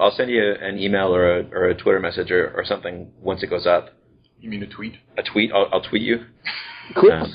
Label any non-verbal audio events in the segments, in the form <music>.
I'll send you an email or a, or a Twitter message or, or something once it goes up. You mean a tweet? A tweet? I'll, I'll tweet you. Cool. Um,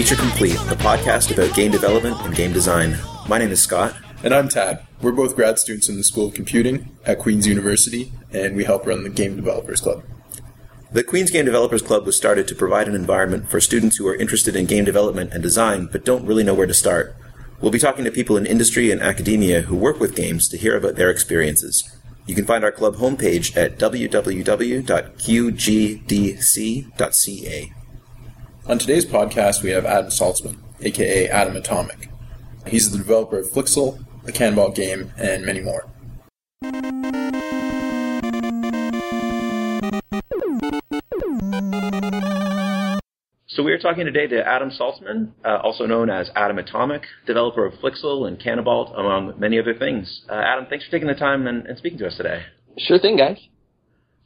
Feature Complete, the podcast about game development and game design. My name is Scott. And I'm Tad. We're both grad students in the School of Computing at Queen's University, and we help run the Game Developers Club. The Queen's Game Developers Club was started to provide an environment for students who are interested in game development and design but don't really know where to start. We'll be talking to people in industry and academia who work with games to hear about their experiences. You can find our club homepage at www.qgdc.ca. On today's podcast, we have Adam Saltsman, aka Adam Atomic. He's the developer of Flixel, the Canabalt game, and many more. So we are talking today to Adam Saltsman, uh, also known as Adam Atomic, developer of Flixel and Canabalt, among many other things. Uh, Adam, thanks for taking the time and, and speaking to us today. Sure thing, guys.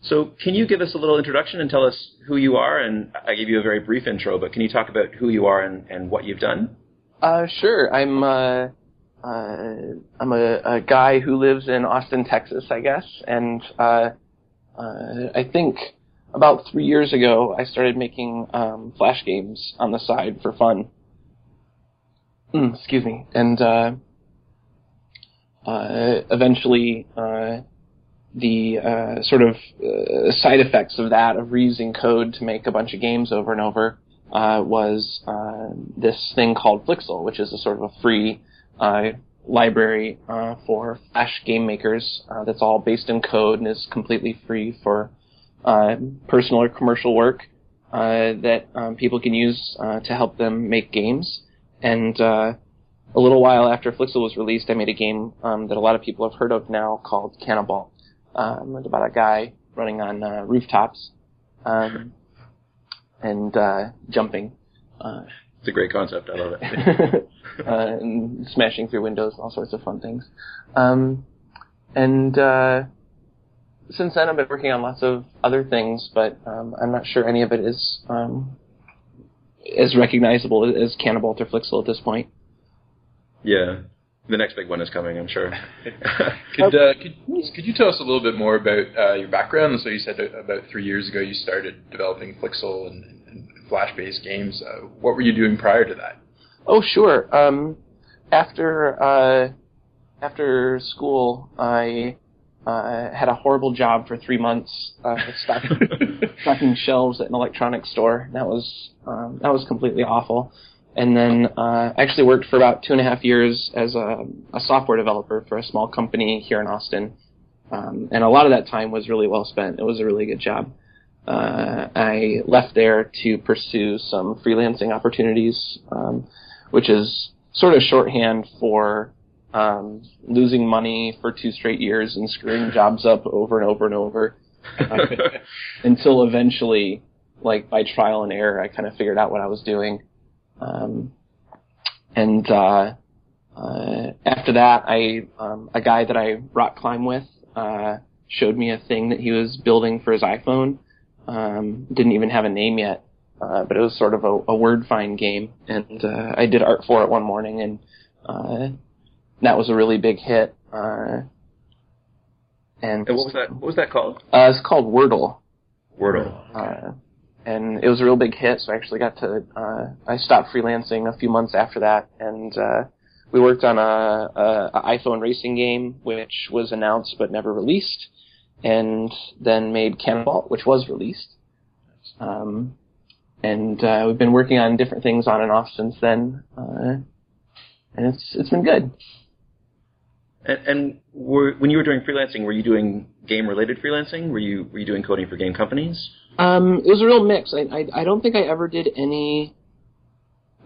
So can you give us a little introduction and tell us who you are? And I gave you a very brief intro, but can you talk about who you are and, and what you've done? Uh, sure. I'm uh, uh, I'm a, a guy who lives in Austin, Texas, I guess, and uh, uh, I think about three years ago I started making um, flash games on the side for fun. Mm, excuse me, and uh, uh, eventually uh, the uh, sort of uh, side effects of that of reusing code to make a bunch of games over and over uh, was uh, this thing called Flixel, which is a sort of a free uh, library uh, for Flash game makers that's all based in code and is completely free for uh, personal or commercial work uh, that um, people can use uh, to help them make games. And uh, a little while after Flixel was released, I made a game um, that a lot of people have heard of now called Canabalt. Um, about a guy running on uh, rooftops um, and uh, jumping. Uh, It's a great concept. I love it. <laughs> uh, and smashing through windows, all sorts of fun things. Um, and uh, since then, I've been working on lots of other things, but um, I'm not sure any of it is um, as recognizable as Canabalt or Flixel at this point. yeah. The next big one is coming, I'm sure. <laughs> Could, uh, could, could you tell us a little bit more about uh, your background? So you said about three years ago you started developing Flixel and, and Flash-based games. Uh, what were you doing prior to that? Oh, sure. Um, after uh, after school, I uh, had a horrible job for three months, uh, stocking, <laughs> stocking shelves at an electronics store. That was um, that was completely awful. And then uh, actually worked for about two and a half years as a, a software developer for a small company here in Austin. Um, and a lot of that time was really well spent. It was a really good job. Uh, I left there to pursue some freelancing opportunities, um, which is sort of shorthand for um, losing money for two straight years and screwing jobs up over and over and over uh, <laughs> until eventually, like by trial and error, I kind of figured out what I was doing. Um, and uh, uh, after that, I um, a guy that I rock climb with uh, showed me a thing that he was building for his iPhone. Um, didn't even have a name yet, uh, but it was sort of a, a word find game, and uh, I did art for it one morning, and uh, that was a really big hit. Uh, and and what was that? What was that called? Uh, it's called Wurdle. Wurdle. Uh, and it was a real big hit, so I actually got to, uh, I stopped freelancing a few months after that, and, uh, we worked on a, a, a iPhone racing game, which was announced but never released, and then made Canabalt, which was released. Um, and, uh, we've been working on different things on and off since then, uh, and it's, it's been good. And, and were, when you were doing freelancing, were you doing game-related freelancing? Were you were you doing coding for game companies? Um, it was a real mix. I, I, I don't think I ever did any.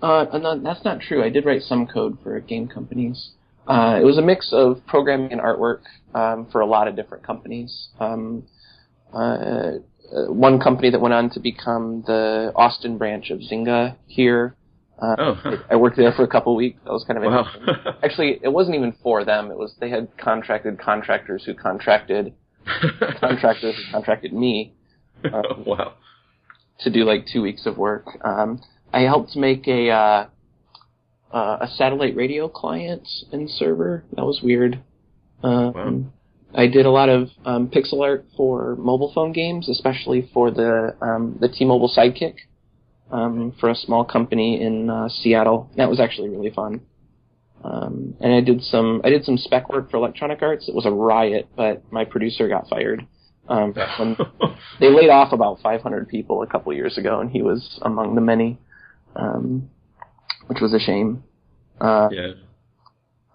Uh, that's not true. I did write some code for game companies. Uh, it was a mix of programming and artwork um, for a lot of different companies. Um, uh, uh, one company that went on to become the Austin branch of Zynga here. Uh, Oh. I worked there for a couple weeks. That was kind of Wow. interesting. <laughs> Actually, it wasn't even for them. It was they had contracted contractors who contracted <laughs> contractors who contracted me <laughs> wow. to do like two weeks of work. Um, I helped make a uh, uh, a satellite radio client and server. That was weird. Um, Wow. I did a lot of um, pixel art for mobile phone games, especially for the um, the T-Mobile Sidekick um, for a small company in uh, Seattle. That was actually really fun. Um, and I did some I did some spec work for Electronic Arts. It was a riot, but my producer got fired. Um, <laughs> when they laid off about 500 people a couple years ago, and he was among the many, um, which was a shame. Uh, yeah.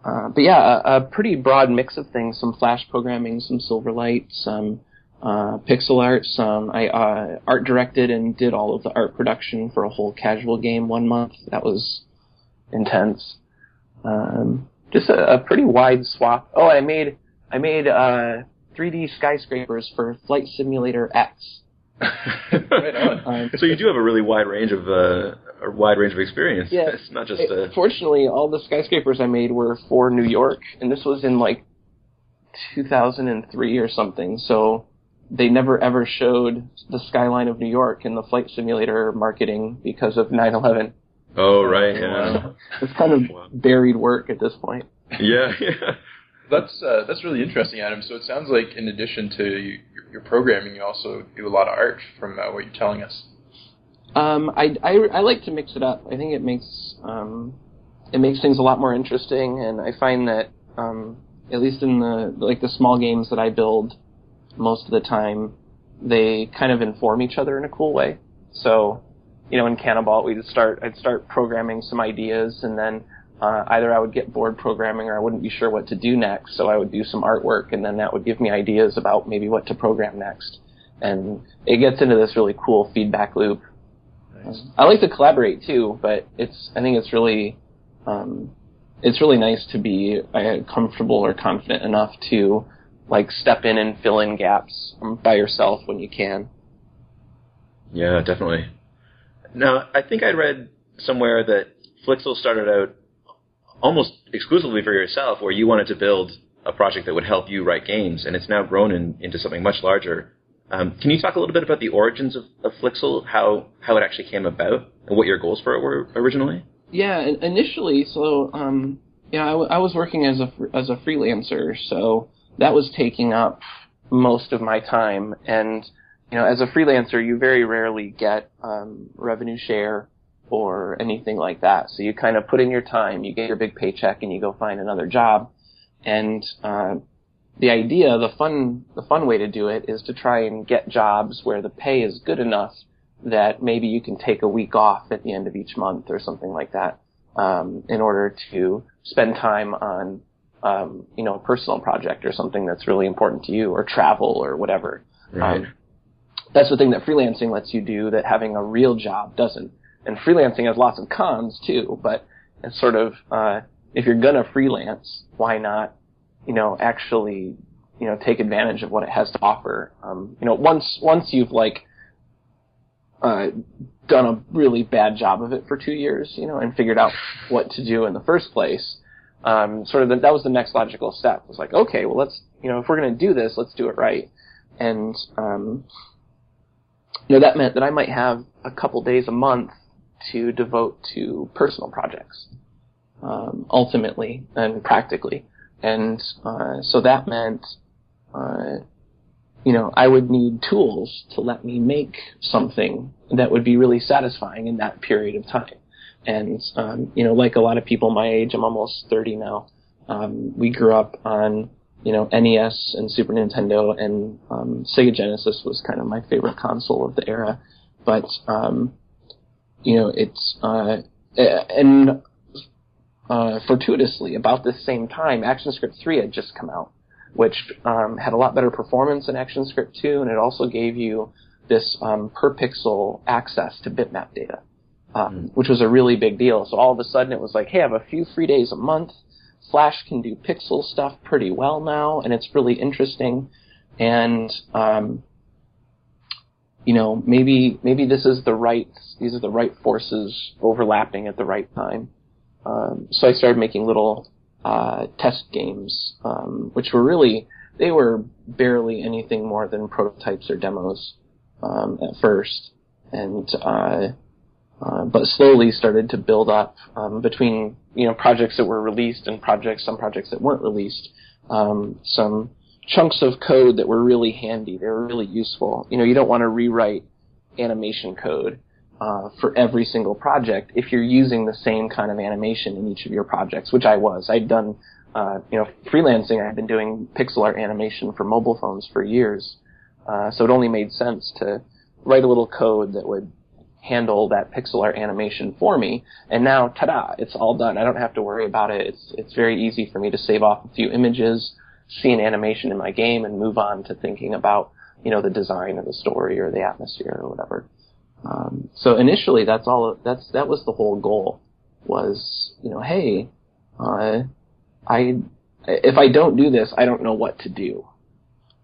uh, but yeah, a, a pretty broad mix of things: some Flash programming, some Silverlight, some uh, pixel art, some I uh, art directed and did all of the art production for a whole casual game one month. That was intense. Um, just a, a pretty wide swath. Oh, I made I made uh, 3D skyscrapers for Flight Simulator X. Right on. <laughs> Um, so you do have a really wide range of uh, a wide range of experience. Yeah. It's not just It- uh, Fortunately, all the skyscrapers I made were for New York, and this was in like 2003 or something. So they never ever showed the skyline of New York in the flight simulator marketing because of 9/11. Oh right, yeah. <laughs> It's kind of buried work at this point. Yeah, <laughs> yeah. That's uh, that's really interesting, Adam. So it sounds like in addition to your, your programming, you also do a lot of art, from uh, what you're telling us. Um, I, I I like to mix it up. I think it makes um, it makes things a lot more interesting, and I find that um, at least in the like the small games that I build, most of the time they kind of inform each other in a cool way. So, you know, in Canabalt, we'd start I'd start programming some ideas, and then uh, either I would get bored programming, or I wouldn't be sure what to do next. So I would do some artwork, and then that would give me ideas about maybe what to program next. And it gets into this really cool feedback loop I like to collaborate too, but it's I think it's really um, it's really nice to be uh, comfortable or confident enough to like step in and fill in gaps um, by yourself when you can. Yeah, definitely. Now, I think I read somewhere that Flixel started out almost exclusively for yourself, where you wanted to build a project that would help you write games, and it's now grown in, into something much larger. Um, can you talk a little bit about the origins of, of Flixel, how how it actually came about, and what your goals for it were originally? Yeah, initially, so um, yeah, I, w- I was working as a fr- as a freelancer, so that was taking up most of my time. And you know, as a freelancer, you very rarely get um, revenue share or anything like that. So you kind of put in your time, you get your big paycheck, and you go find another job. And uh, the idea, the fun, the fun way to do it is to try and get jobs where the pay is good enough that maybe you can take a week off at the end of each month or something like that um, in order to spend time on um, you know a personal project or something that's really important to you or travel or whatever. Um, that's the thing that freelancing lets you do that having a real job doesn't. And freelancing has lots of cons too, but it's sort of uh, if you're gonna freelance, why not you know actually you know take advantage of what it has to offer. Um, you know once once you've like uh, done a really bad job of it for two years, you know, and figured out what to do in the first place. Um, sort of the, that was the next logical step. It was like, okay, well, let's, you know, if we're going to do this, let's do it right. And, um, you know, that meant that I might have a couple days a month to devote to personal projects, um, ultimately and practically. And, uh, so that meant, uh, you know, I would need tools to let me make something that would be really satisfying in that period of time. And, um, you know, like a lot of people my age, I'm almost 30 now. Um, we grew up on, you know, NES and Super Nintendo and, um, Sega Genesis was kind of my favorite console of the era. But, um, you know, it's, uh, and, uh, fortuitously, about the same time, ActionScript 3 had just come out which um, had a lot better performance than ActionScript 2, and it also gave you this um, per pixel access to bitmap data, um, which was a really big deal. So all of a sudden it was like, hey, I have a few free days a month, Flash can do pixel stuff pretty well now, and it's really interesting. And um, you know, maybe maybe this is the right these are the right forces overlapping at the right time. Um, so I started making little uh, test games, um, which were really they were barely anything more than prototypes or demos um, at first, and uh, uh, but slowly started to build up um, between you know projects that were released and projects some projects that weren't released. Um, some chunks of code that were really handy. They were really useful. You know, you don't want to rewrite animation code uh, for every single project if you're using the same kind of animation in each of your projects, which I was. I'd done, uh, you know, freelancing. I'd been doing pixel art animation for mobile phones for years, uh, so it only made sense to write a little code that would handle that pixel art animation for me. And now, ta-da! It's all done. I don't have to worry about it. It's it's very easy for me to save off a few images see an animation in my game and move on to thinking about you know the design or the story or the atmosphere or whatever. Um, so initially, that's all. That's that was the whole goal. Was you know, hey, uh, I if I don't do this, I don't know what to do.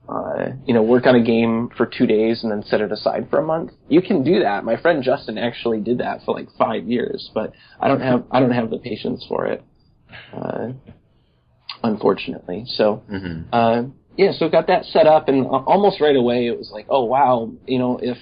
Uh, you know, work on a game for two days and then set it aside for a month. You can do that. My friend Justin actually did that for like five years, but I don't have I don't have the patience for it. Uh, unfortunately. So, hmm uh, yeah, so got that set up, and almost right away it was like, oh wow, you know, if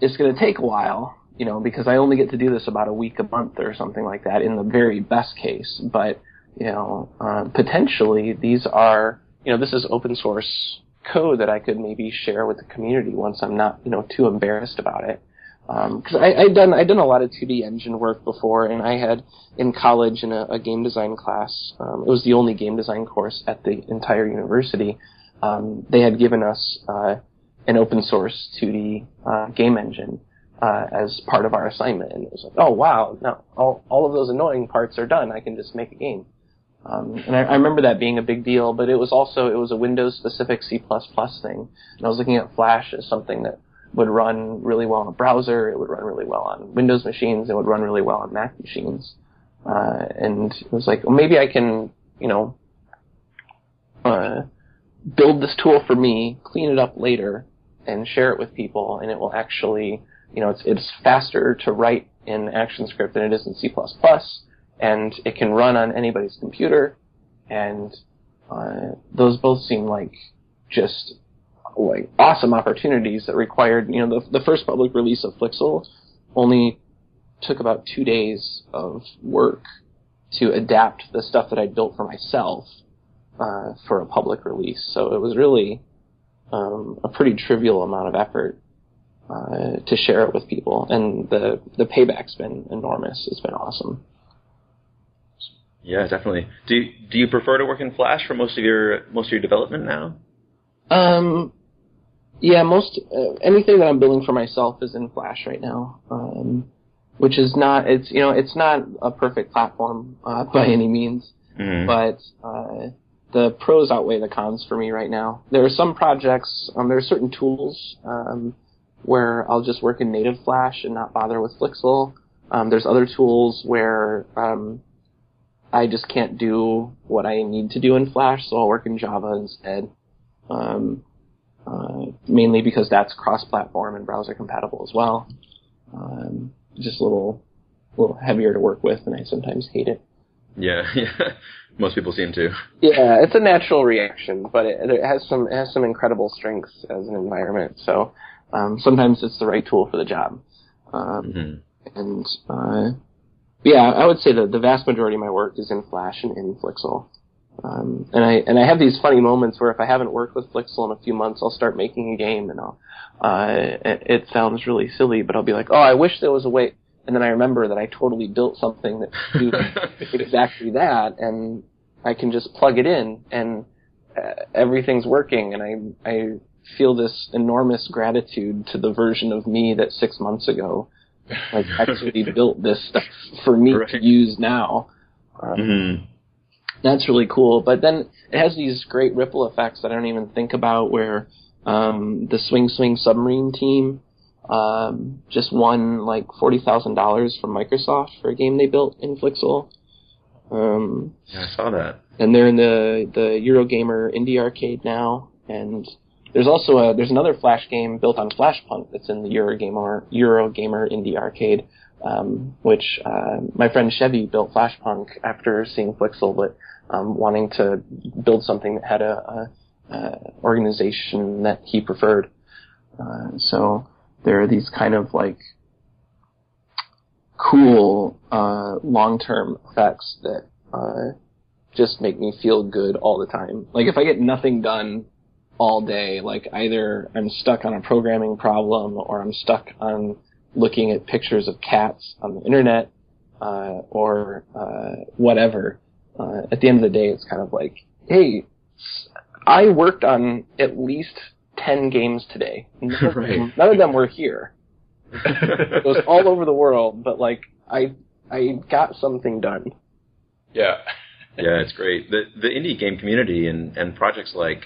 it's going to take a while, you know, because I only get to do this about a week a month or something like that in the very best case, but you know, uh, potentially these are, you know, this is open source code that I could maybe share with the community once I'm not, you know, too embarrassed about it because I I'd done I'd done a lot of 2D engine work before, and I had in college in a, a game design class. Um, it was the only game design course at the entire university. Um, they had given us uh, an open source 2D uh, game engine uh, as part of our assignment, and it was like, oh wow, now all all of those annoying parts are done. I can just make a game. Um, and I, I remember that being a big deal, but it was also it was a Windows specific C++ thing, and I was looking at Flash as something that would run really well on a browser. It would run really well on Windows machines. It would run really well on Mac machines. Uh, and it was like, well, maybe I can, you know, uh, build this tool for me, clean it up later, and share it with people, and it will actually, you know, it's it's faster to write in ActionScript than it is in C++, and it can run on anybody's computer, and uh, those both seem like just like awesome opportunities that required, you know, the, the first public release of Flixel only took about two days of work to adapt the stuff that I built for myself uh, for a public release. So it was really um, a pretty trivial amount of effort uh, to share it with people, and the the payback's been enormous. It's been awesome. Yeah, definitely. Do you, do you prefer to work in Flash for most of your most of your development now? Um, yeah, most uh, anything that I'm building for myself is in Flash right now, um, which is not it's you know it's not a perfect platform uh, <laughs> by any means, Mhm. but uh, the pros outweigh the cons for me right now. There are some projects, um, there are certain tools um, where I'll just work in native Flash and not bother with Flixel. Um, there's other tools where um, I just can't do what I need to do in Flash, so I'll work in Java instead. Um, uh, mainly because that's cross-platform and browser compatible as well. Um, just a little, little heavier to work with, and I sometimes hate it. Yeah, <laughs> yeah. Most people seem to. Yeah, it's a natural reaction, but it, it has some it has some incredible strengths as an environment. So um, sometimes it's the right tool for the job. Um, hmm and uh, yeah, I would say that the vast majority of my work is in Flash and in Flixel. Um, and I and I have these funny moments where if I haven't worked with Flixel in a few months, I'll start making a game, and I'll uh, it, it sounds really silly, but I'll be like, oh, I wish there was a way. And then I remember that I totally built something that do <laughs> exactly that, and I can just plug it in, and uh, everything's working, and I I feel this enormous gratitude to the version of me that six months ago like <laughs> actually built this stuff for me Right. to use now. Um, hmm that's really cool. But then it has these great ripple effects that I don't even think about where um, the Swing Swing submarine team um, just won like forty thousand dollars from Microsoft for a game they built in Flixel. Um, Yeah, I saw that. and they're in the the Eurogamer Indie Arcade now. And there's also a there's another Flash game built on Flashpunk that's in the Eurogamer Eurogamer Indie Arcade, um, which uh, my friend Chevy built Flashpunk after seeing Flixel, but um, wanting to build something that had a, a, a organization that he preferred. Uh, so there are these kind of like cool uh, long-term effects that uh, just make me feel good all the time. Like if I get nothing done all day, like either I'm stuck on a programming problem or I'm stuck on looking at pictures of cats on the internet uh, or uh, whatever. Uh, at the end of the day, it's kind of like, hey, I worked on at least ten games today. <laughs> None of, Right. them, none of them were here. <laughs> It was all over the world, but like I I got something done. Yeah. yeah, it's great. The the indie game community and, and projects like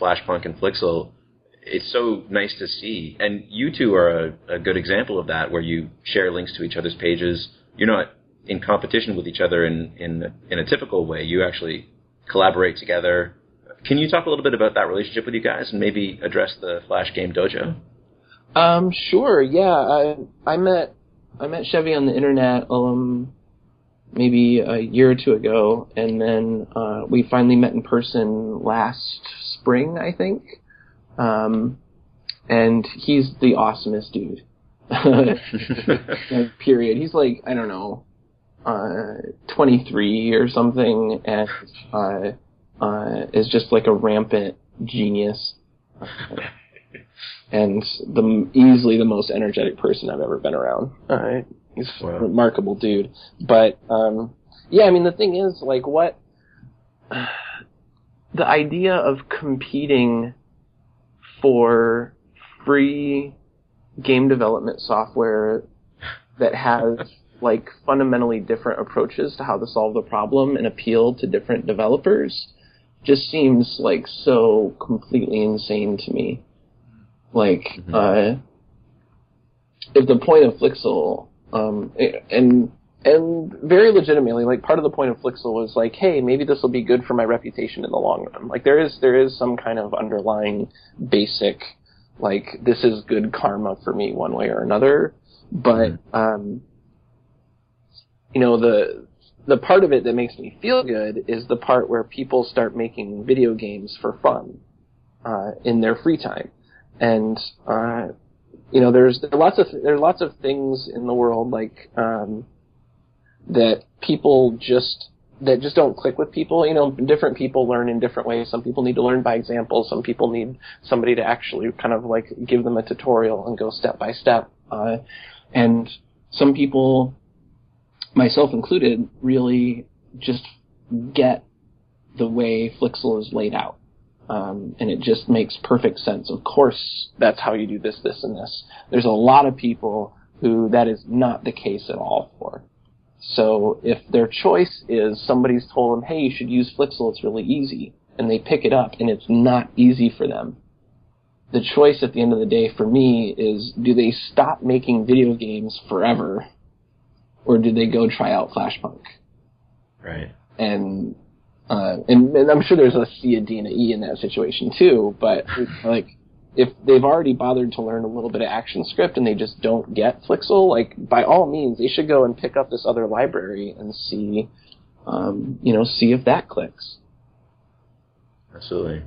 Flashpunk and Flixel, it's so nice to see. And you two are a, a good example of that, where you share links to each other's pages. You're not in competition with each other in in in a typical way. You actually collaborate together. Can you talk a little bit about that relationship with you guys, and maybe address the Flash Game Dojo? Um, sure, yeah. I I met I met Chevy on the internet um maybe a year or two ago, and then uh, we finally met in person last spring, I think. Um, and he's the awesomest dude. <laughs> <laughs> Period. He's like I don't know, uh, 23 or something, and uh, uh, is just like a rampant genius <laughs> and the easily the most energetic person I've ever been around. Uh, he's a remarkable dude. But um, yeah, I mean the thing is like what <sighs> the idea of competing for free game development software that has like fundamentally different approaches to how to solve the problem and appeal to different developers just seems like so completely insane to me. Like, uh, if the point of Flixel, um, and and very legitimately, like part of the point of Flixel was like, hey, maybe this will be good for my reputation in the long run. Like there is there is some kind of underlying basic, like this is good karma for me one way or another. But um, you know the the part of it that makes me feel good is the part where people start making video games for fun uh, in their free time, and uh, you know there's there are lots of there are lots of things in the world like um, that people just that just don't click with people. You know, different people learn in different ways. Some people need to learn by example. Some people need somebody to actually kind of like give them a tutorial and go step by step. Uh, and some people myself included, really just get the way Flixel is laid out. Um, and it just makes perfect sense. Of course, that's how you do this, this, and this. There's a lot of people who that is not the case at all for. So if their choice is somebody's told them, hey, you should use Flixel, it's really easy, and they pick it up and it's not easy for them, the choice at the end of the day for me is do they stop making video games forever or do they go try out Flashpunk? Right. And uh, and, and I'm sure there's a C, a D, and a E in that situation too. But <sighs> like, if they've already bothered to learn a little bit of ActionScript and they just don't get Flixel, like by all means, they should go and pick up this other library and see, um, you know, see if that clicks. Absolutely.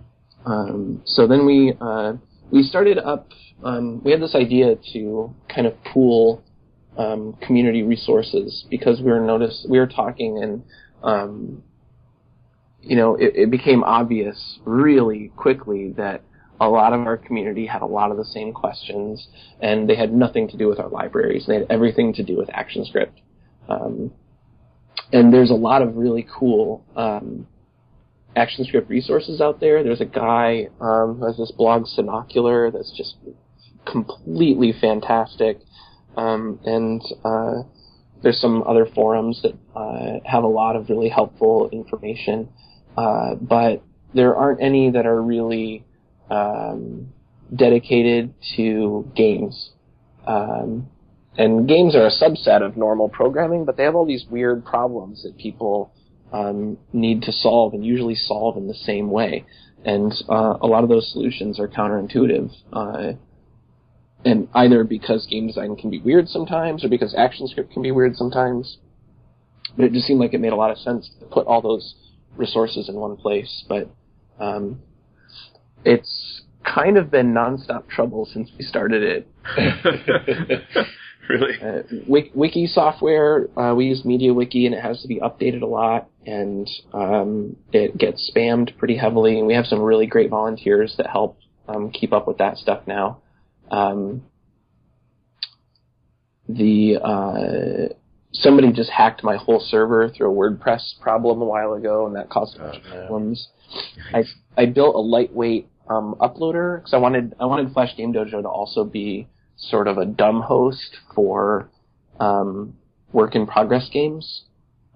Um, so then we uh, we started up. Um, we had this idea to kind of pool um, community resources because we were notice we were talking and um, you know it, it became obvious really quickly that a lot of our community had a lot of the same questions and they had nothing to do with our libraries. They had everything to do with ActionScript. Um, and there's a lot of really cool um, ActionScript resources out there. There's a guy um, who has this blog Senocular that's just completely fantastic, um, and uh, there's some other forums that uh, have a lot of really helpful information, uh, but there aren't any that are really um, dedicated to games. Um, and games are a subset of normal programming, but they have all these weird problems that people um, need to solve and usually solve in the same way. And uh, a lot of those solutions are counterintuitive. And either because game design can be weird sometimes or because action script can be weird sometimes. But it just seemed like it made a lot of sense to put all those resources in one place. But um, it's kind of been nonstop trouble since we started it. <laughs> really? Uh, wiki, wiki software, uh, we use MediaWiki and it has to be updated a lot and um, it gets spammed pretty heavily and we have some really great volunteers that help um, keep up with that stuff now. Um, the uh, somebody just hacked my whole server through a WordPress problem a while ago, and that caused a bunch of problems. I I built a lightweight um, uploader because I wanted I wanted Flash Game Dojo to also be sort of a dumb host for um, work in progress games.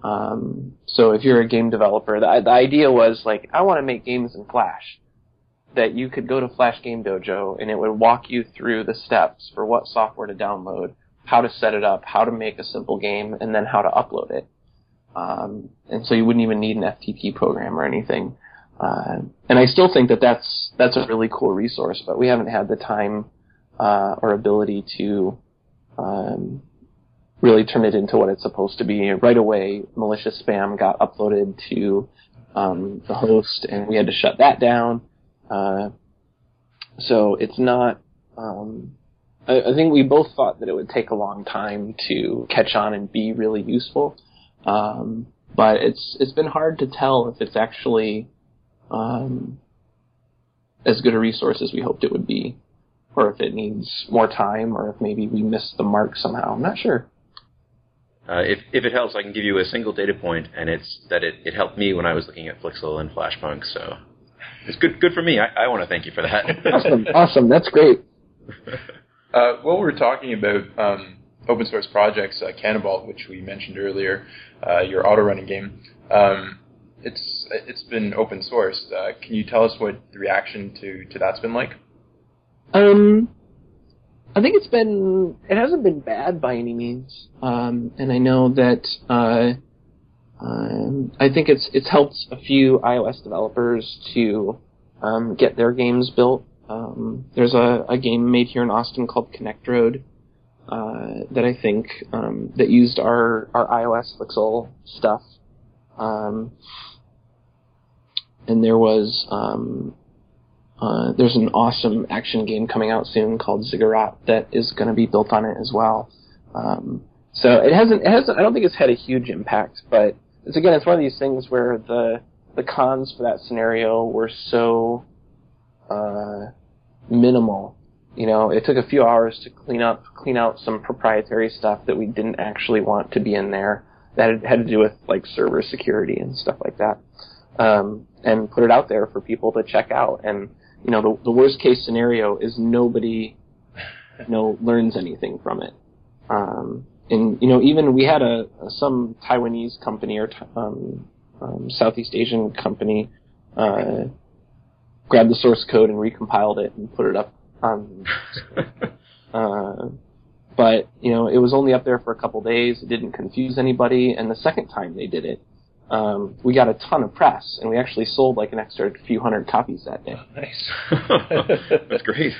Um, so if you're a game developer, the, the idea was like I want to make games in Flash that you could go to Flash Game Dojo and it would walk you through the steps for what software to download, how to set it up, how to make a simple game, and then how to upload it. Um, and so you wouldn't even need an FTP program or anything. Uh, and I still think that that's that's a really cool resource, but we haven't had the time uh, or ability to um, really turn it into what it's supposed to be. Right away, malicious spam got uploaded to um, the host, and we had to shut that down. Uh, so it's not. Um, I, I, think we both thought that it would take a long time to catch on and be really useful, um, but it's it's been hard to tell if it's actually um, as good a resource as we hoped it would be, or if it needs more time, or if maybe we missed the mark somehow. I'm not sure. Uh, if if it helps, I can give you a single data point, and it's that it, it helped me when I was looking at Flixel and Flashpunk. So it's good good for me. I, I want to thank you for that. awesome, awesome. That's great. <laughs> Uh, while we're talking about um, open source projects, uh, Canabalt, which we mentioned earlier, uh, your auto running game, um, it's it's been open sourced. Uh, can you tell us what the reaction to, to that's been like? Um, I think it's been it hasn't been bad by any means, um, and I know that uh, um, I think it's it's helped a few iOS developers to um, get their games built. Um, there's a, a game made here in Austin called Connect Road uh, that I think um, that used our our iOS Flixel stuff. Um, and there was um, uh, there's an awesome action game coming out soon called Ziggurat that is going to be built on it as well. So it hasn't, it hasn't. I don't think it's had a huge impact, but it's again, it's one of these things where the the cons for that scenario were so uh, minimal. You know, it took a few hours to clean up, clean out some proprietary stuff that we didn't actually want to be in there that had, to do with like server security and stuff like that, um, and put it out there for people to check out. And you know, the, the worst case scenario is nobody, you know, learns anything from it. Um, and you know, even we had a, some Taiwanese company or um, um, Southeast Asian company uh, grabbed the source code and recompiled it and put it up. Um, <laughs> uh, but you know, it was only up there for a couple days. It didn't confuse anybody, and the second time they did it, um, we got a ton of press, and we actually sold like an extra few hundred copies that day. Oh, <laughs> nice. <laughs> That's great.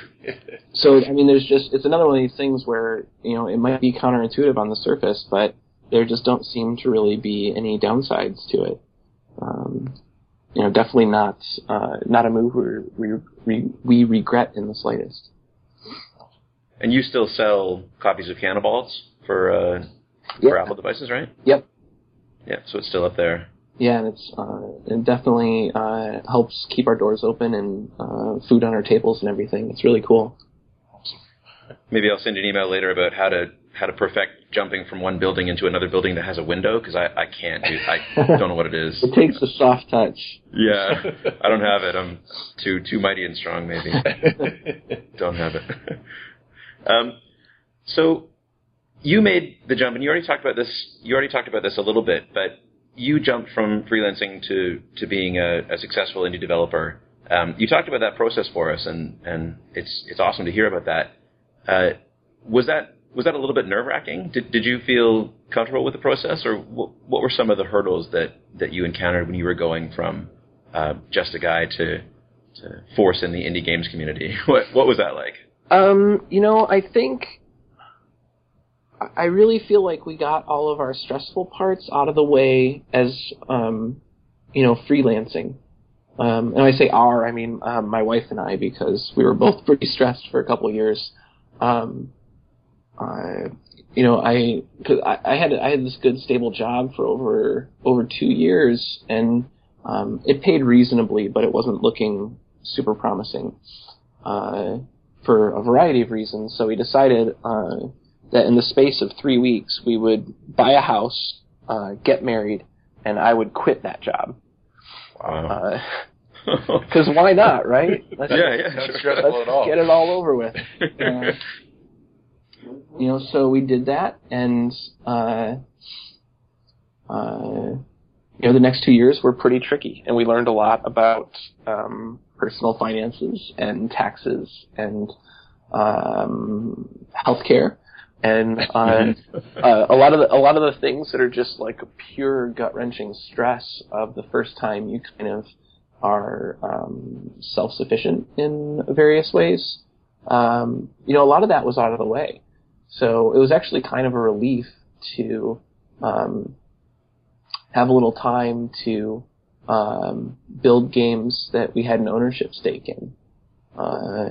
So I mean, there's just it's another one of these things where you know it might be counterintuitive on the surface, but there just don't seem to really be any downsides to it. Um, you know, definitely not uh, not a move we, we we regret in the slightest. And you still sell copies of Canabalts for uh, for Apple devices, right? Yep. Yeah, so it's still up there. Yeah, and it's uh, it definitely uh, helps keep our doors open and uh, food on our tables and everything. It's really cool. Maybe I'll send you an email later about how to how to perfect jumping from one building into another building that has a window because I, I can't do I <laughs> don't know what it is. It takes a soft touch. Yeah, <laughs> I don't have it. I'm too too mighty and strong. Maybe <laughs> don't have it. um, so you made the jump, and you already talked about this. You already talked about this a little bit, but you jumped from freelancing to to being a, a successful indie developer. Um, you talked about that process for us, and and it's it's awesome to hear about that. Uh, was that was that a little bit nerve wracking? Did did you feel comfortable with the process, or what, what were some of the hurdles that that you encountered when you were going from uh, just a guy to to force in the indie games community? <laughs> What what was that like? Um, you know, I think I really feel like we got all of our stressful parts out of the way as um, you know, freelancing. Um, and I say our, I mean um, my wife and I, because we were both <laughs> pretty stressed for a couple of years. Um, I, you know, I, cause I, I had I had this good stable job for over over two years, and um, it paid reasonably, but it wasn't looking super promising uh, for a variety of reasons. So we decided uh, that in the space of three weeks, we would buy a house, uh, get married, and I would quit that job. Wow. <laughs> Because why not, right? <laughs> Let's, yeah, yeah, Not sure. stressful let's at all. get it all over with. Uh, <laughs> you know, so we did that, and uh, uh, you know, the next two years were pretty tricky, and we learned a lot about um, personal finances and taxes and um, healthcare, and <laughs> uh, uh, a lot of the, a lot of the things that are just like a pure gut wrenching stress of the first time you kind of are um, self sufficient in various ways. Um, you know, a lot of that was out of the way. So it was actually kind of a relief to um, have a little time to um, build games that we had an ownership stake in, uh,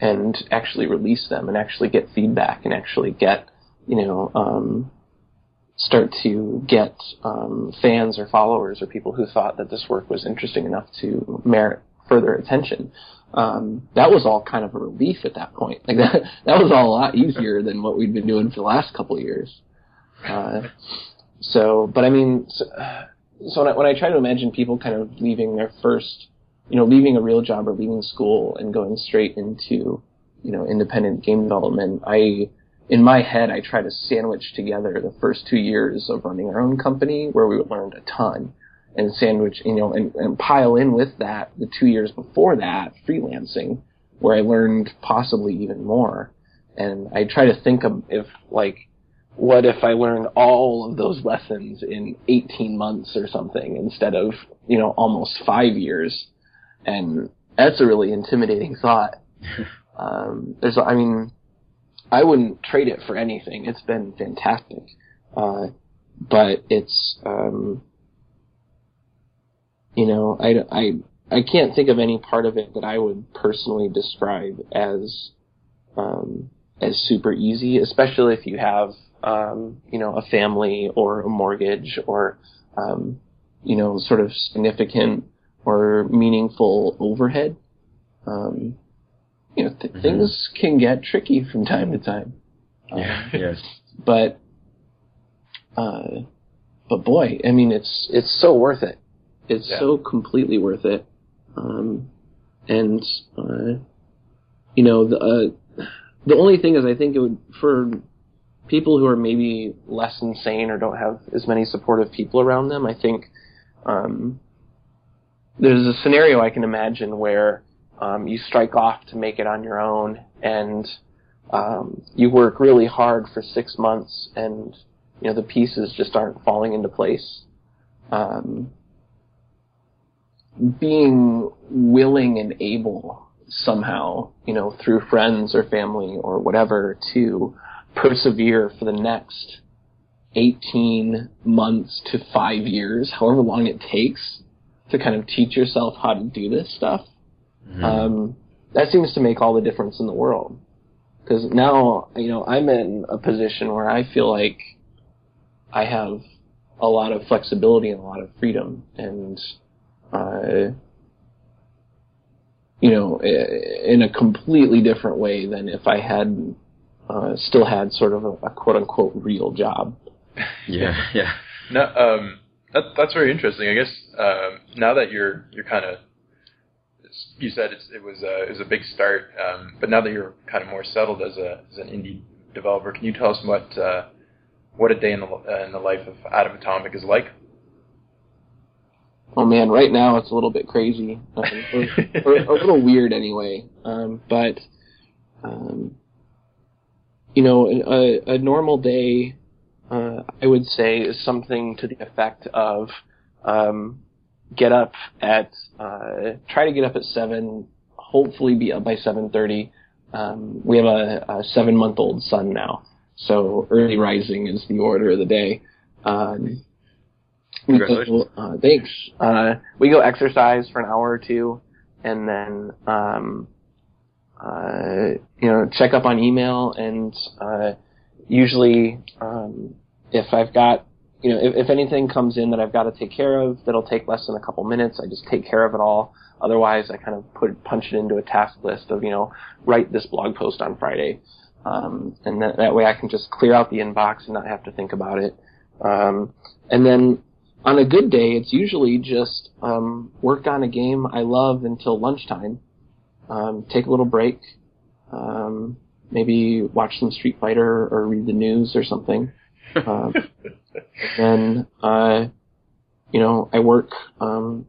and actually release them, and actually get feedback, and actually get you know um, start to get um, fans or followers or people who thought that this work was interesting enough to merit further attention. Um, that was all kind of a relief at that point. Like <laughs> that, that was all a lot easier than what we'd been doing for the last couple of years. Uh, so, but I mean, so, so when, I, when I try to imagine people kind of leaving their first, you know, leaving a real job or leaving school and going straight into, you know, independent game development, I, in my head, I try to sandwich together the first two years of running our own company where we learned a ton and sandwich, you know, and, and pile in with that the two years before that freelancing where I learned possibly even more. And I try to think of if like, what if I learned all of those lessons in 18 months or something instead of, you know, almost five years? And that's a really intimidating thought. <laughs> um, there's, I mean, I wouldn't trade it for anything. It's been fantastic. Uh, but it's, um, you know, I, I, I can't think of any part of it that I would personally describe as, um, as super easy, especially if you have, um, you know, a family or a mortgage or, um, you know, sort of significant or meaningful overhead. Um, you know, th- Mhm. things can get tricky from time to time. yeah, Um, <laughs> yes. but uh, but boy, I mean, it's it's so worth it. It's Yeah. so completely worth it. Um, and uh, you know, the uh, the only thing is, I think it would for people who are maybe less insane or don't have as many supportive people around them. I think um, there's a scenario I can imagine where um, you strike off to make it on your own and um, you work really hard for six months and you know the pieces just aren't falling into place. Um, being willing and able somehow, you know, through friends or family or whatever, to persevere for the next 18 months to five years, however long it takes to kind of teach yourself how to do this stuff. Mhm. Um, that seems to make all the difference in the world. Because now, you know, I'm in a position where I feel like I have a lot of flexibility and a lot of freedom, and uh, you know, in a completely different way than if I had uh, still had sort of a, a quote unquote real job. <laughs> yeah, yeah. No, um, that, that's very interesting. I guess um, now that you're you're kind of you said it's, it was a, it was a big start, um, but now that you're kind of more settled as a as an indie developer, can you tell us what uh, what a day in the uh, in the life of Adam Atomic is like? Oh man, right now it's a little bit crazy, um, or, or <laughs> a little weird anyway. Um, but um, you know, a, a normal day, uh, I would say, is something to the effect of um, get up at uh, try to get up at seven, hopefully be up by seven thirty. Um, we have a, a seven month old son now, so early rising is the order of the day. Um, go- Congratulations. uh, thanks. Uh, we go exercise for an hour or two, and then um, uh, you know check up on email and uh, usually um, if I've got you know if, if anything comes in that I've got to take care of that'll take less than a couple minutes I just take care of it all. Otherwise I kind of put punch it into a task list of you know write this blog post on Friday. Um, and that, that way I can just clear out the inbox and not have to think about it. Um, and then on a good day it's usually just um, work on a game I love until lunchtime. Um, take a little break, um, maybe watch some Street Fighter or read the news or something. Um, <laughs> then, uh, you know, I work, um,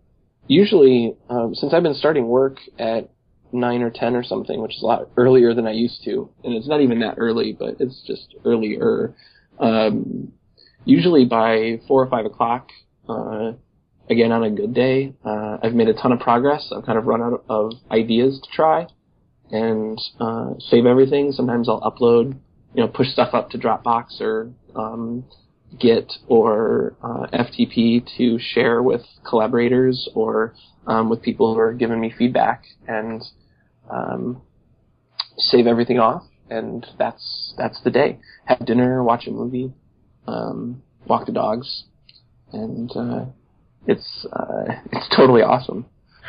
usually, um, since I've been starting work at 9 or 10 or something, which is a lot earlier than I used to, and it's not even that early, but it's just earlier, um, usually by 4 or 5 o'clock, uh, again on a good day, uh, I've made a ton of progress. I've kind of run out of ideas to try and uh, save everything. Sometimes I'll upload, you know, push stuff up to Dropbox or um, Git or uh, FTP to share with collaborators or um, with people who are giving me feedback and um, save everything off. And that's that's the day. Have dinner, watch a movie, um, walk the dogs, and uh, it's uh, it's totally awesome.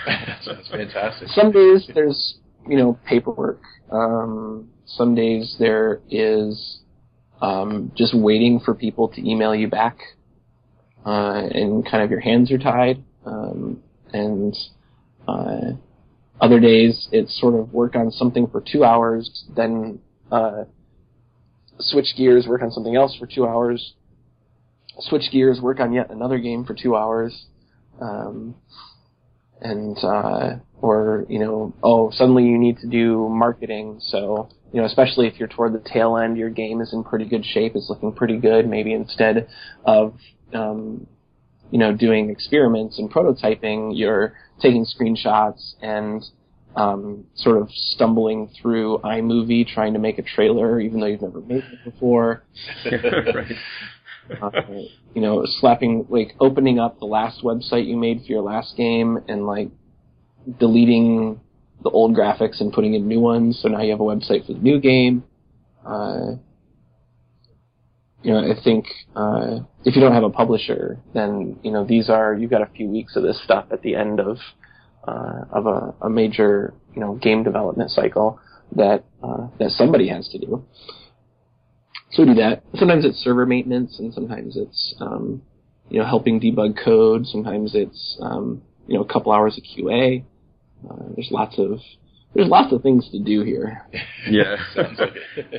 <laughs> Sounds fantastic. Some days there's you know paperwork. Um, some days there is um, just waiting for people to email you back, uh, and kind of your hands are tied. Um, and uh, other days it's sort of work on something for two hours, then uh, switch gears, work on something else for two hours, switch gears, work on yet another game for two hours, um, and uh, or you know, oh, suddenly you need to do marketing. So you know, especially if you're toward the tail end, your game is in pretty good shape, it's looking pretty good. Maybe instead of um, you know doing experiments and prototyping, you're taking screenshots and um, sort of stumbling through iMovie trying to make a trailer, even though you've never made it before <laughs> <laughs> right. Uh, you know, slapping like opening up the last website you made for your last game and like deleting the old graphics and putting in new ones. So now you have a website for the new game. Uh, you know, I think uh, if you don't have a publisher, then you know these are you've got a few weeks of this stuff at the end of uh, of a, a major you know game development cycle that uh, that somebody has to do. So we do that. Sometimes it's server maintenance, and sometimes it's um, you know helping debug code. Sometimes it's um, you know a couple hours of QA. Uh, there's lots of there's lots of things to do here. Yeah. <laughs> <laughs>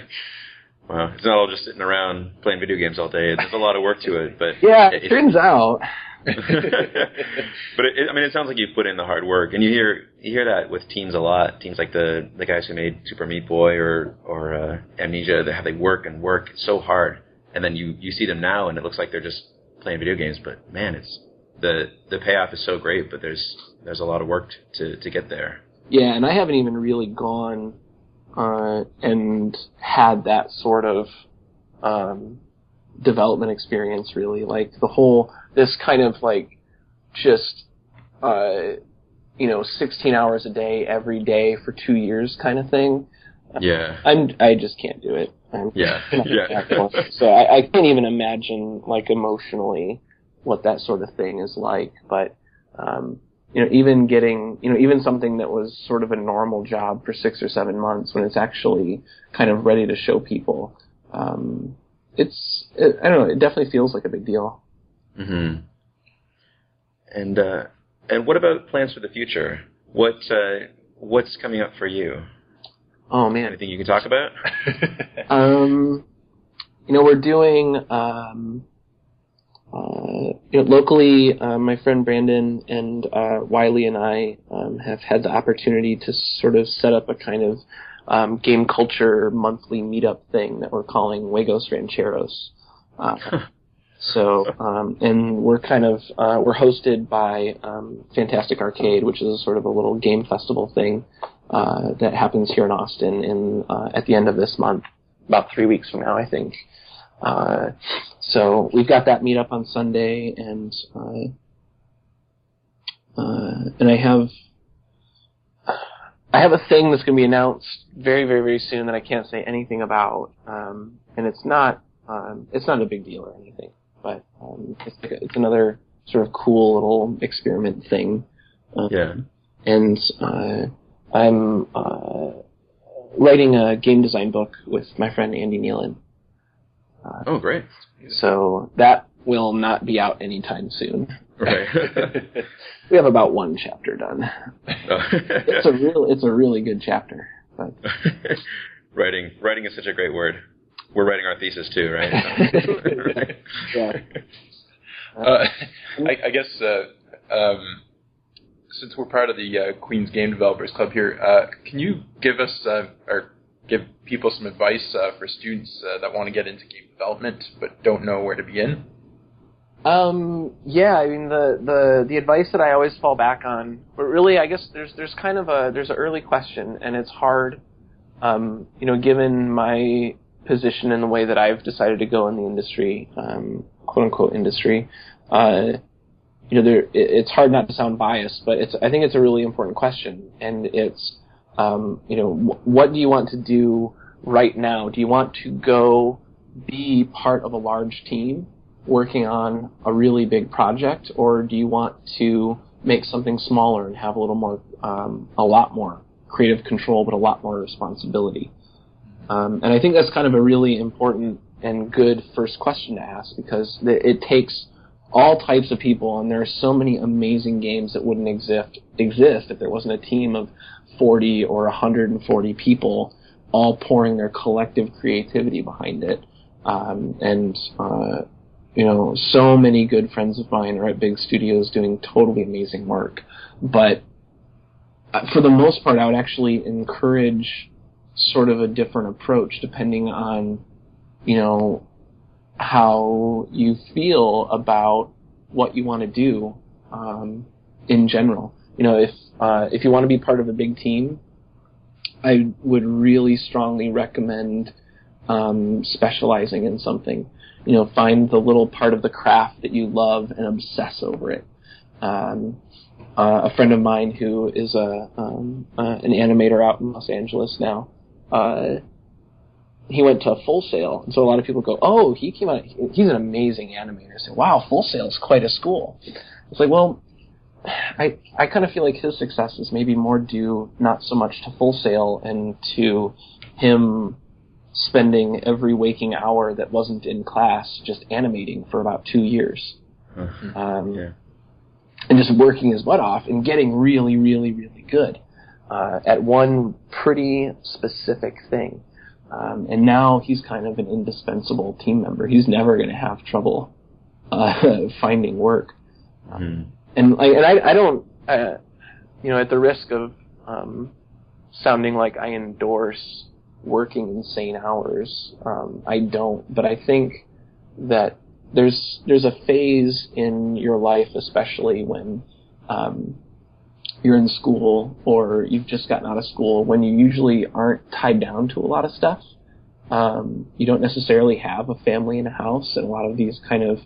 Sounds like it. wow. It's not all just sitting around playing video games all day. There's a lot of work to it, but Yeah, it- it turns out. <laughs> but it, it, I mean, it sounds like you put in the hard work, and you hear you hear that with teams a lot. Teams like the the guys who made Super Meat Boy or or uh, Amnesia, they have they work and work so hard, and then you you see them now, and it looks like they're just playing video games. But man, it's the the payoff is so great, but there's there's a lot of work to to get there. Yeah, and I haven't even really gone uh, and had that sort of um, development experience. Really, like the whole this kind of like just uh, you know 16 hours a day every day for two years kind of thing. Yeah. I'm I just can't do it. I'm Yeah. <laughs> Yeah. so I, I can't even imagine like emotionally what that sort of thing is like. But um, you know, even getting you know even something that was sort of a normal job for six or seven months when it's actually kind of ready to show people, um, it's it, I don't know. It definitely feels like a big deal. Mm hmm And uh, and what about plans for the future? What uh, what's coming up for you? Oh man. Anything you can talk about? <laughs> Um, you know, we're doing, um, uh, you know, locally, uh, my friend Brandon and uh, Wiley and I um, have had the opportunity to sort of set up a kind of um, game culture monthly meetup thing that we're calling Juegos Rancheros. Uh, <laughs> so, um, and we're kind of uh, we're hosted by um, Fantastic Arcade, which is sort of a little game festival thing uh, that happens here in Austin in uh, at the end of this month, about three weeks from now, I think. Uh, so we've got that meetup on Sunday, and uh, uh, and I have I have a thing that's going to be announced very, very, very soon that I can't say anything about, um, and it's not um, it's not a big deal or anything, but um, it's like a, it's another sort of cool little experiment thing. Um, Yeah. and uh, I'm uh, writing a game design book with my friend Andy Nealen. Oh, great. So that will not be out anytime soon. Right. <laughs> We have about one chapter done. <laughs> It's a real, it's a really good chapter. But <laughs> writing writing is such a great word. We're writing our thesis too, right? yeah, Uh, I, I guess uh, um, since we're part of the uh, Queens Game Developers Club here, uh, can you give us uh, or give people some advice uh, for students uh, that want to get into game development but don't know where to begin? Um, yeah, I mean the, the the advice that I always fall back on, but really I guess there's there's kind of a there's an early question and it's hard, um, you know, given my position and the way that I've decided to go in the industry, um, quote unquote industry, uh, you know, there it, it's hard not to sound biased, but it's I think it's a really important question, and it's um, you know wh- what do you want to do right now? Do you want to go be part of a large team? working on a really big project, or do you want to make something smaller and have a little more, um, a lot more creative control, but a lot more responsibility? Um, and I think that's kind of a really important and good first question to ask because th- it takes all types of people, and there are so many amazing games that wouldn't exist exist if there wasn't a team of 40 or 140 people all pouring their collective creativity behind it. Um, and uh, you know, so many good friends of mine are at big studios doing totally amazing work. But uh, for the most part, I would actually encourage sort of a different approach depending on, you know, how you feel about what you want to do um, in general. You know, if uh, if you want to be part of a big team, I would really strongly recommend um, specializing in something you know, find the little part of the craft that you love and obsess over it. Um, uh, a friend of mine who is a um, uh, an animator out in Los Angeles now, uh, he went to Full Sail, and so a lot of people go, "Oh, he came out. He's an amazing animator." Say, "Wow, Full Sail is quite a school." It's like, well, I I kind of feel like his success is maybe more due not so much to Full Sail and to him spending every waking hour that wasn't in class just animating for about two years. Um, Yeah. And just working his butt off and getting really, really, really good uh, at one pretty specific thing. Um, and now he's kind of an indispensable team member. He's never going to have trouble uh, <laughs> finding work. Mhm. And like, and I, I don't, uh, you know, at the risk of um, sounding like I endorse working insane hours. Um, I don't, but I think that there's there's a phase in your life, especially when um, you're in school or you've just gotten out of school, when you usually aren't tied down to a lot of stuff. Um, you don't necessarily have a family and a house, and a lot of these kind of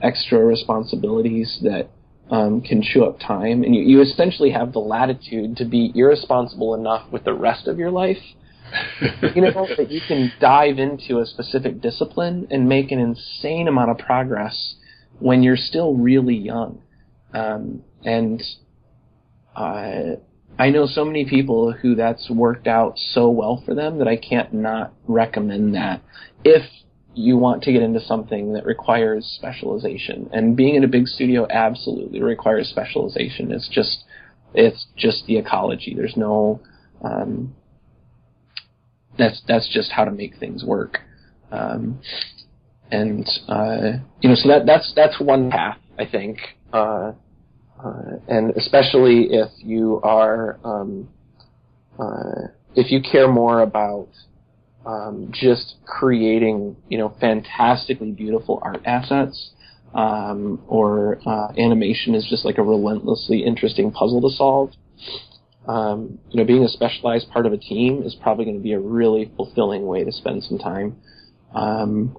extra responsibilities that um, can chew up time, and you, you essentially have the latitude to be irresponsible enough with the rest of your life <laughs> you know that you can dive into a specific discipline and make an insane amount of progress when you're still really young. Um, and uh, I know so many people who that's worked out so well for them that I can't not recommend that if you want to get into something that requires specialization. And being in a big studio absolutely requires specialization. It's just it's just the ecology. There's no um, that's that's just how to make things work. Um, and uh, you know, so that that's that's one path I think, uh, uh, and especially if you are um, uh, if you care more about um, just creating, you know, fantastically beautiful art assets, um, or uh, animation is just like a relentlessly interesting puzzle to solve. Um, you know, being a specialized part of a team is probably going to be a really fulfilling way to spend some time. Um,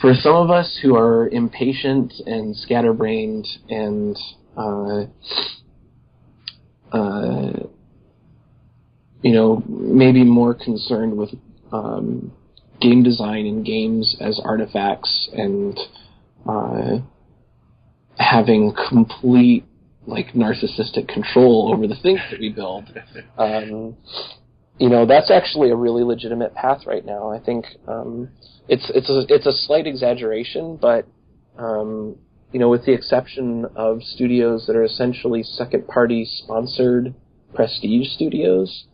for some of us who are impatient and scatterbrained and uh, uh, you know, maybe more concerned with um, game design and games as artifacts and uh, having complete like narcissistic control over the things that we build. <laughs> Um, you know, that's actually a really legitimate path right now. I think um, it's it's a it's a slight exaggeration, but um, you know, with the exception of studios that are essentially second party sponsored prestige studios,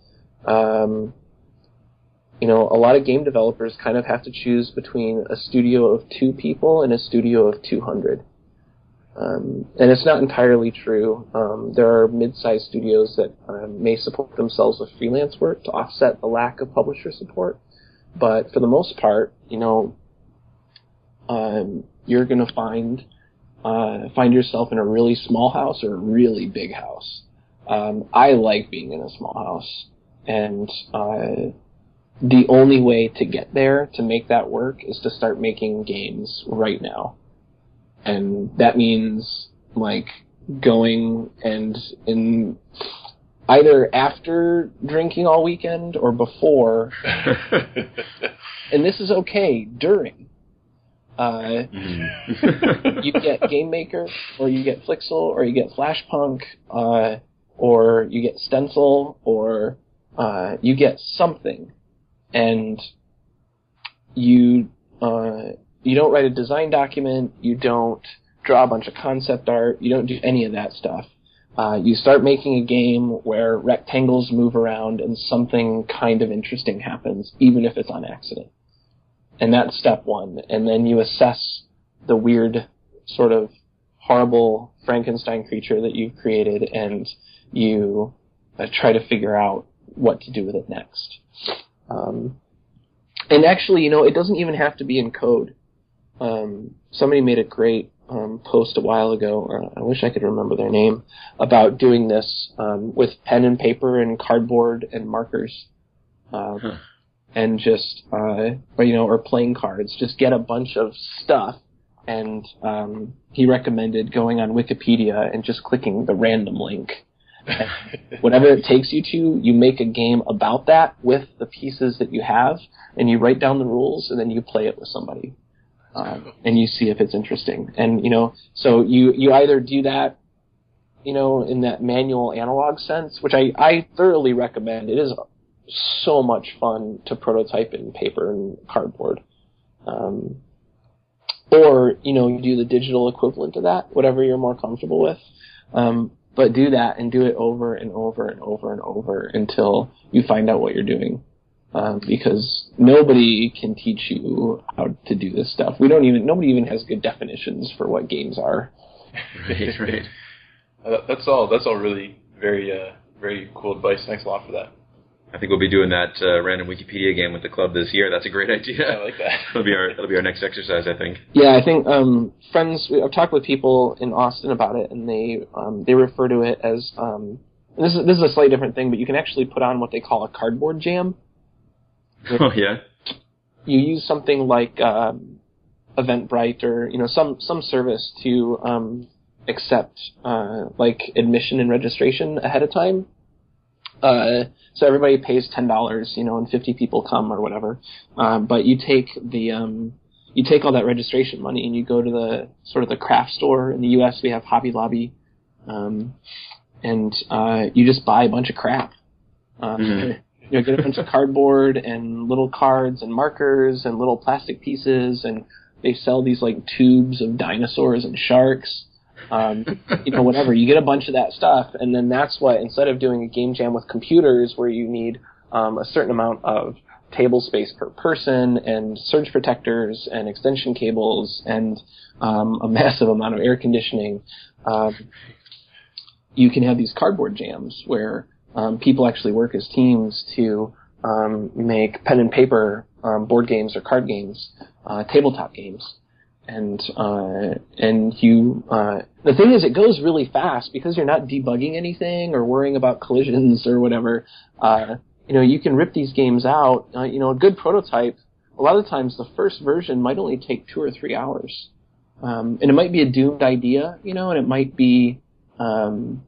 um, you know, a lot of game developers kind of have to choose between a studio of two people and a studio of 200. Um, and it's not entirely true. Um, there are mid-sized studios that um, may support themselves with freelance work to offset the lack of publisher support. But for the most part, you know, um, you're going to find uh, find yourself in a really small house or a really big house. Um, I like being in a small house, and uh, the only way to get there to make that work is to start making games right now. And that means like going and in either after drinking all weekend or before. <laughs> And this is okay during. Uh, you get Game Maker, or you get Flixel, or you get Flashpunk, uh, or you get Stencyl, or uh, you get something, and you uh, you don't write a design document, you don't draw a bunch of concept art, you don't do any of that stuff. Uh, you start making a game where rectangles move around and something kind of interesting happens, even if it's on accident. And that's step one. And then you assess the weird, sort of horrible Frankenstein creature that you've created and you uh, try to figure out what to do with it next. Um, and actually, you know, it doesn't even have to be in code. Um, somebody made a great um, post a while ago. Uh, I wish I could remember their name about doing this um, with pen and paper and cardboard and markers, uh, Huh. and just uh, or you know, or playing cards. Just get a bunch of stuff. And um, he recommended going on Wikipedia and just clicking the random link. Whatever it takes you to, you make a game about that with the pieces that you have, and you write down the rules, and then you play it with somebody um, and you see if it's interesting. And you know, so you you either do that, you know, in that manual analog sense, which I I thoroughly recommend. It is so much fun to prototype in paper and cardboard. Um, or you know, you do the digital equivalent of that, whatever you're more comfortable with. Um, but do that and do it over and over and over and over until you find out what you're doing um, because nobody can teach you how to do this stuff. We don't even nobody even has good definitions for what games are. right, right. <laughs> Uh, that's all. That's all really very uh, very cool advice. Thanks a lot for that. I think we'll be doing that uh, random Wikipedia game with the club this year. That's a great idea. I like that. <laughs> that'll be our that'll be our next exercise, I think. Yeah, I think um, friends. I've talked with people in Austin about it, and they um, they refer to it as um, this is this is a slightly different thing, but you can actually put on what they call a cardboard jam. <laughs> Oh yeah. you use something like um, Eventbrite or you know some some service to um, accept uh, like admission and registration ahead of time. Uh, so everybody pays ten dollars, you know, and fifty people come or whatever. Um, but you take the um, you take all that registration money and you go to the sort of the craft store in the U.S. We have Hobby Lobby, um, and uh, you just buy a bunch of crap. Uh, Mhm. <laughs> You know, get a bunch of cardboard and little cards and markers and little plastic pieces, and they sell these like tubes of dinosaurs and sharks. Um, <laughs> you know, whatever. You get a bunch of that stuff, and then that's what instead of doing a game jam with computers where you need um, a certain amount of table space per person and surge protectors and extension cables and um, a <laughs> massive amount of air conditioning, um, you can have these cardboard jams where um, people actually work as teams to um, make pen and paper um, board games or card games, uh, tabletop games. And uh, and you uh, the thing is, it goes really fast because you're not debugging anything or worrying about collisions or whatever. Uh, you know, you can rip these games out. Uh, you know, a good prototype. A lot of times, the first version might only take two or three hours, um, and it might be a doomed idea. You know, and it might be um,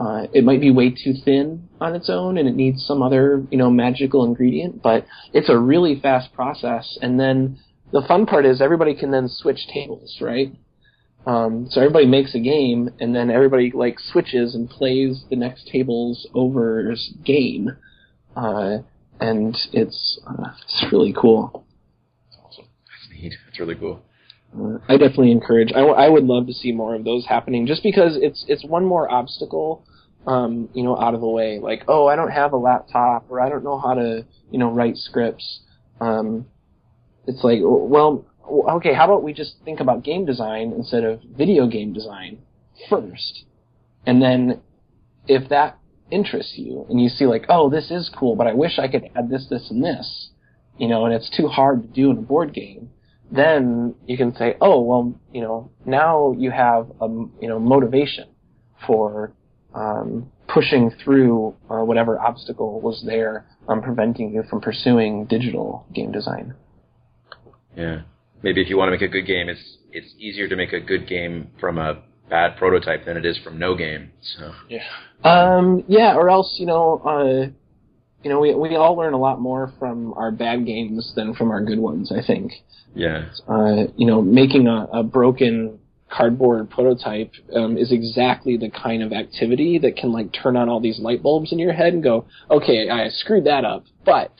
uh, it might be way too thin on its own, and it needs some other you know magical ingredient. But it's a really fast process, and then the fun part is everybody can then switch tables, right? Um, so everybody makes a game, and then everybody like switches and plays the next table's over's game, uh, and it's uh, it's really cool. That's neat. That's really cool. Uh, I definitely encourage. I, w- I would love to see more of those happening, just because it's it's one more obstacle, um, you know, out of the way. Like, oh, I don't have a laptop, or I don't know how to, you know, write scripts. Um, it's like, well, okay, how about we just think about game design instead of video game design first, and then if that interests you and you see like, oh, this is cool, but I wish I could add this, this, and this, you know, and it's too hard to do in a board game then you can say, oh, well, you know, now you have a, you know, motivation for, um, pushing through uh, whatever obstacle was there um, preventing you from pursuing digital game design. Yeah. Maybe if you want to make a good game, it's it's easier to make a good game from a bad prototype than it is from no game. So Yeah. Um, yeah, or else, you know, uh, you know, we we all learn a lot more from our bad games than from our good ones. I think. yeah, uh, you know, making a, a broken cardboard prototype um, is exactly the kind of activity that can like turn on all these light bulbs in your head and go, okay, I screwed that up, but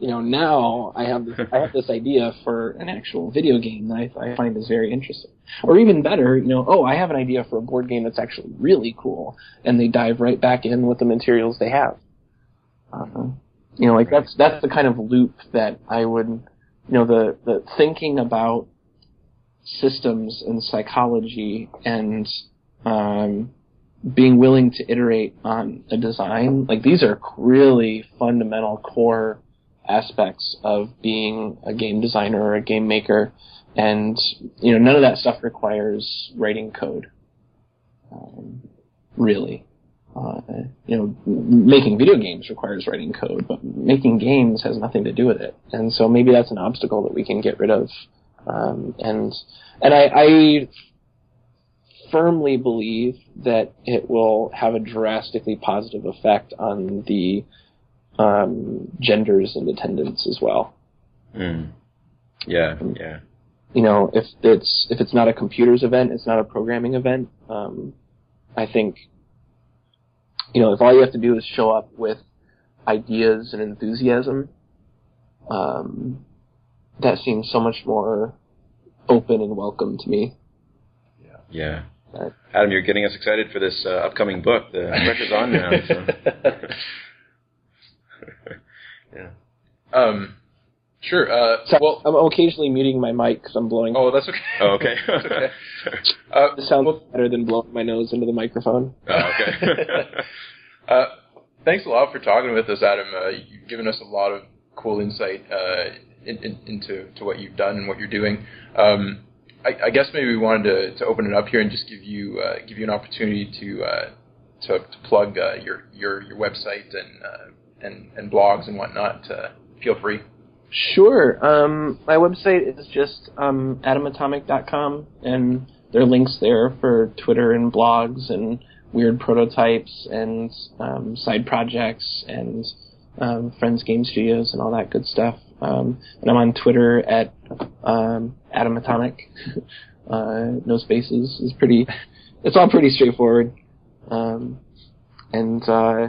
you know, now I have this, I have this <laughs> idea for an actual video game that I, I find is very interesting. Or even better, you know, oh, I have an idea for a board game that's actually really cool, and they dive right back in with the materials they have. Uh, you know, like that's that's the kind of loop that I would you know the the thinking about systems and psychology and um, being willing to iterate on a design like these are really fundamental core aspects of being a game designer or a game maker and you know none of that stuff requires writing code um, really uh, you know, making video games requires writing code, but making games has nothing to do with it. And so maybe that's an obstacle that we can get rid of. Um, and and I, I firmly believe that it will have a drastically positive effect on the um, genders in attendance as well. mm. yeah, yeah, You know, if it's if it's not a computers event, it's not a programming event. Um, I think you know, if all you have to do is show up with ideas and enthusiasm, um, that seems so much more open and welcome to me. yeah. Right. Adam, you're getting us excited for this uh, upcoming book. The <laughs> pressure's on now. So. <laughs> <laughs> yeah. Um, sure. Uh, So well, I'm occasionally muting my mic because I'm blowing. oh, that's okay. Oh, okay. <laughs> okay. <laughs> Uh, It sounds better than blowing my nose into the microphone. oh, okay. Uh, thanks a lot for talking with us, Adam. Uh, you've given us a lot of cool insight uh, in, in, into to what you've done and what you're doing. Um, I, I guess maybe we wanted to, to open it up here and just give you uh, give you an opportunity to uh, to, to plug uh, your your your website and uh, and and blogs and whatnot. Uh, feel free. Sure. Um, my website is just um, adamatomic.com, and there are links there for Twitter and blogs and weird prototypes and um, side projects and um, friends game studios and all that good stuff. Um, and I'm on Twitter at um, <laughs> uh, no spaces is pretty. It's all pretty straightforward. Um, and uh,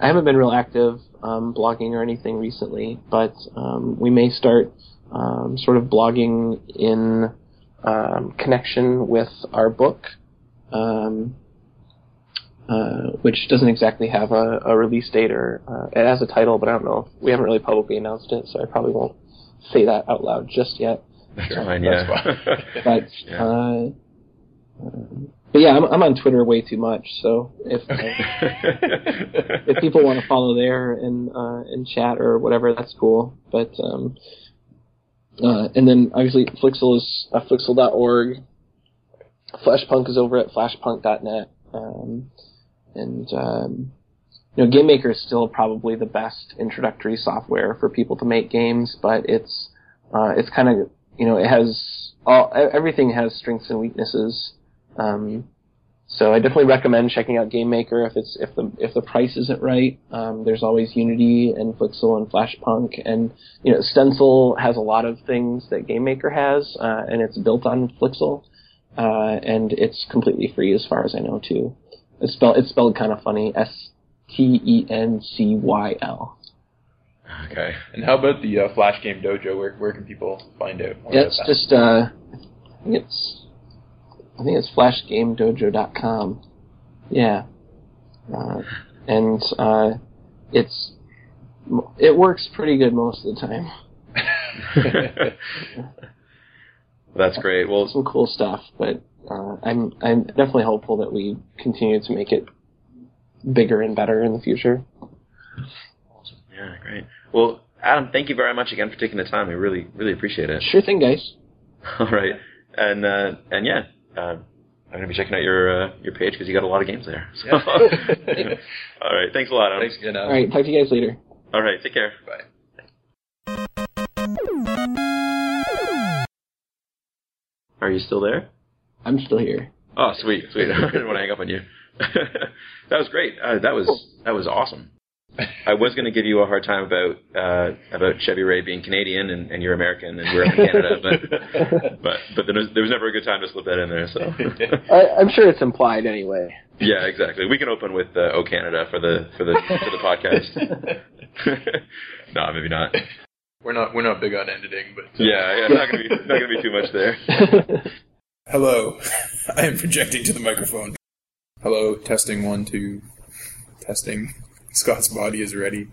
I haven't been real active um, blogging or anything recently, but um, we may start um, sort of blogging in um, connection with our book, um, uh, which doesn't exactly have a, a release date or uh, it has a title, but I don't know. We haven't really publicly announced it, so I probably won't say that out loud just yet. That's fine, yeah. Fine. But <laughs> Yeah. uh, but yeah, I'm, I'm on Twitter way too much. So if uh, <laughs> if people want to follow there and uh, and chat or whatever, that's cool. But um, uh, and then obviously Flixel is uh, flixel.org. Flashpunk is over at flashpunk.net. Um, and um, you know, GameMaker is still probably the best introductory software for people to make games, but it's uh, it's kind of you know it has all everything has strengths and weaknesses. Um, so I definitely recommend checking out GameMaker if it's if the if the price isn't right. Um, there's always Unity and Flixel and Flashpunk, and you know Stencyl has a lot of things that GameMaker has, uh, and it's built on Flixel, uh, and it's completely free as far as I know too. It's spelled it's spelled kind of funny, S T E N C Y L. Okay. And how about the uh, Flash Game Dojo? Where where can people find out? more Yeah, it's just uh, it's I think it's flashgamedojo.com. Yeah, uh, and uh, it's it works pretty good most of the time. <laughs> That's great. Well, Some cool stuff, but uh, I'm I'm definitely hopeful that we continue to make it bigger and better in the future. yeah, great. Well, Adam, thank you very much again for taking the time. We really, really appreciate it. Sure thing, guys. <laughs> All right, and uh, and yeah, uh, I'm gonna be checking out your uh, your page because you got a lot of games there. <laughs> So. All right, thanks a lot, Adam. Thanks again. Adam. All right, talk to you guys later. All right, take care. Bye. Are you still there? I'm still here. Oh, sweet, sweet. <laughs> I didn't want to hang up on you. <laughs> that was great. Uh, that was that was awesome. I was going to give you a hard time about uh, about Chevy Ray being Canadian and, and you're American and we're in Canada, but <laughs> but but there was, there was never a good time to slip that in there. So <laughs> I, I'm sure it's implied anyway. yeah, exactly. We can open with uh, "Oh Canada" for the for the for the podcast. <laughs> no, maybe not. We're not we're not big on editing, but uh, Yeah, yeah, not gonna be not gonna be too much there. Hello. I am projecting to the microphone. Hello, testing one, two. Testing. Scott's body is ready.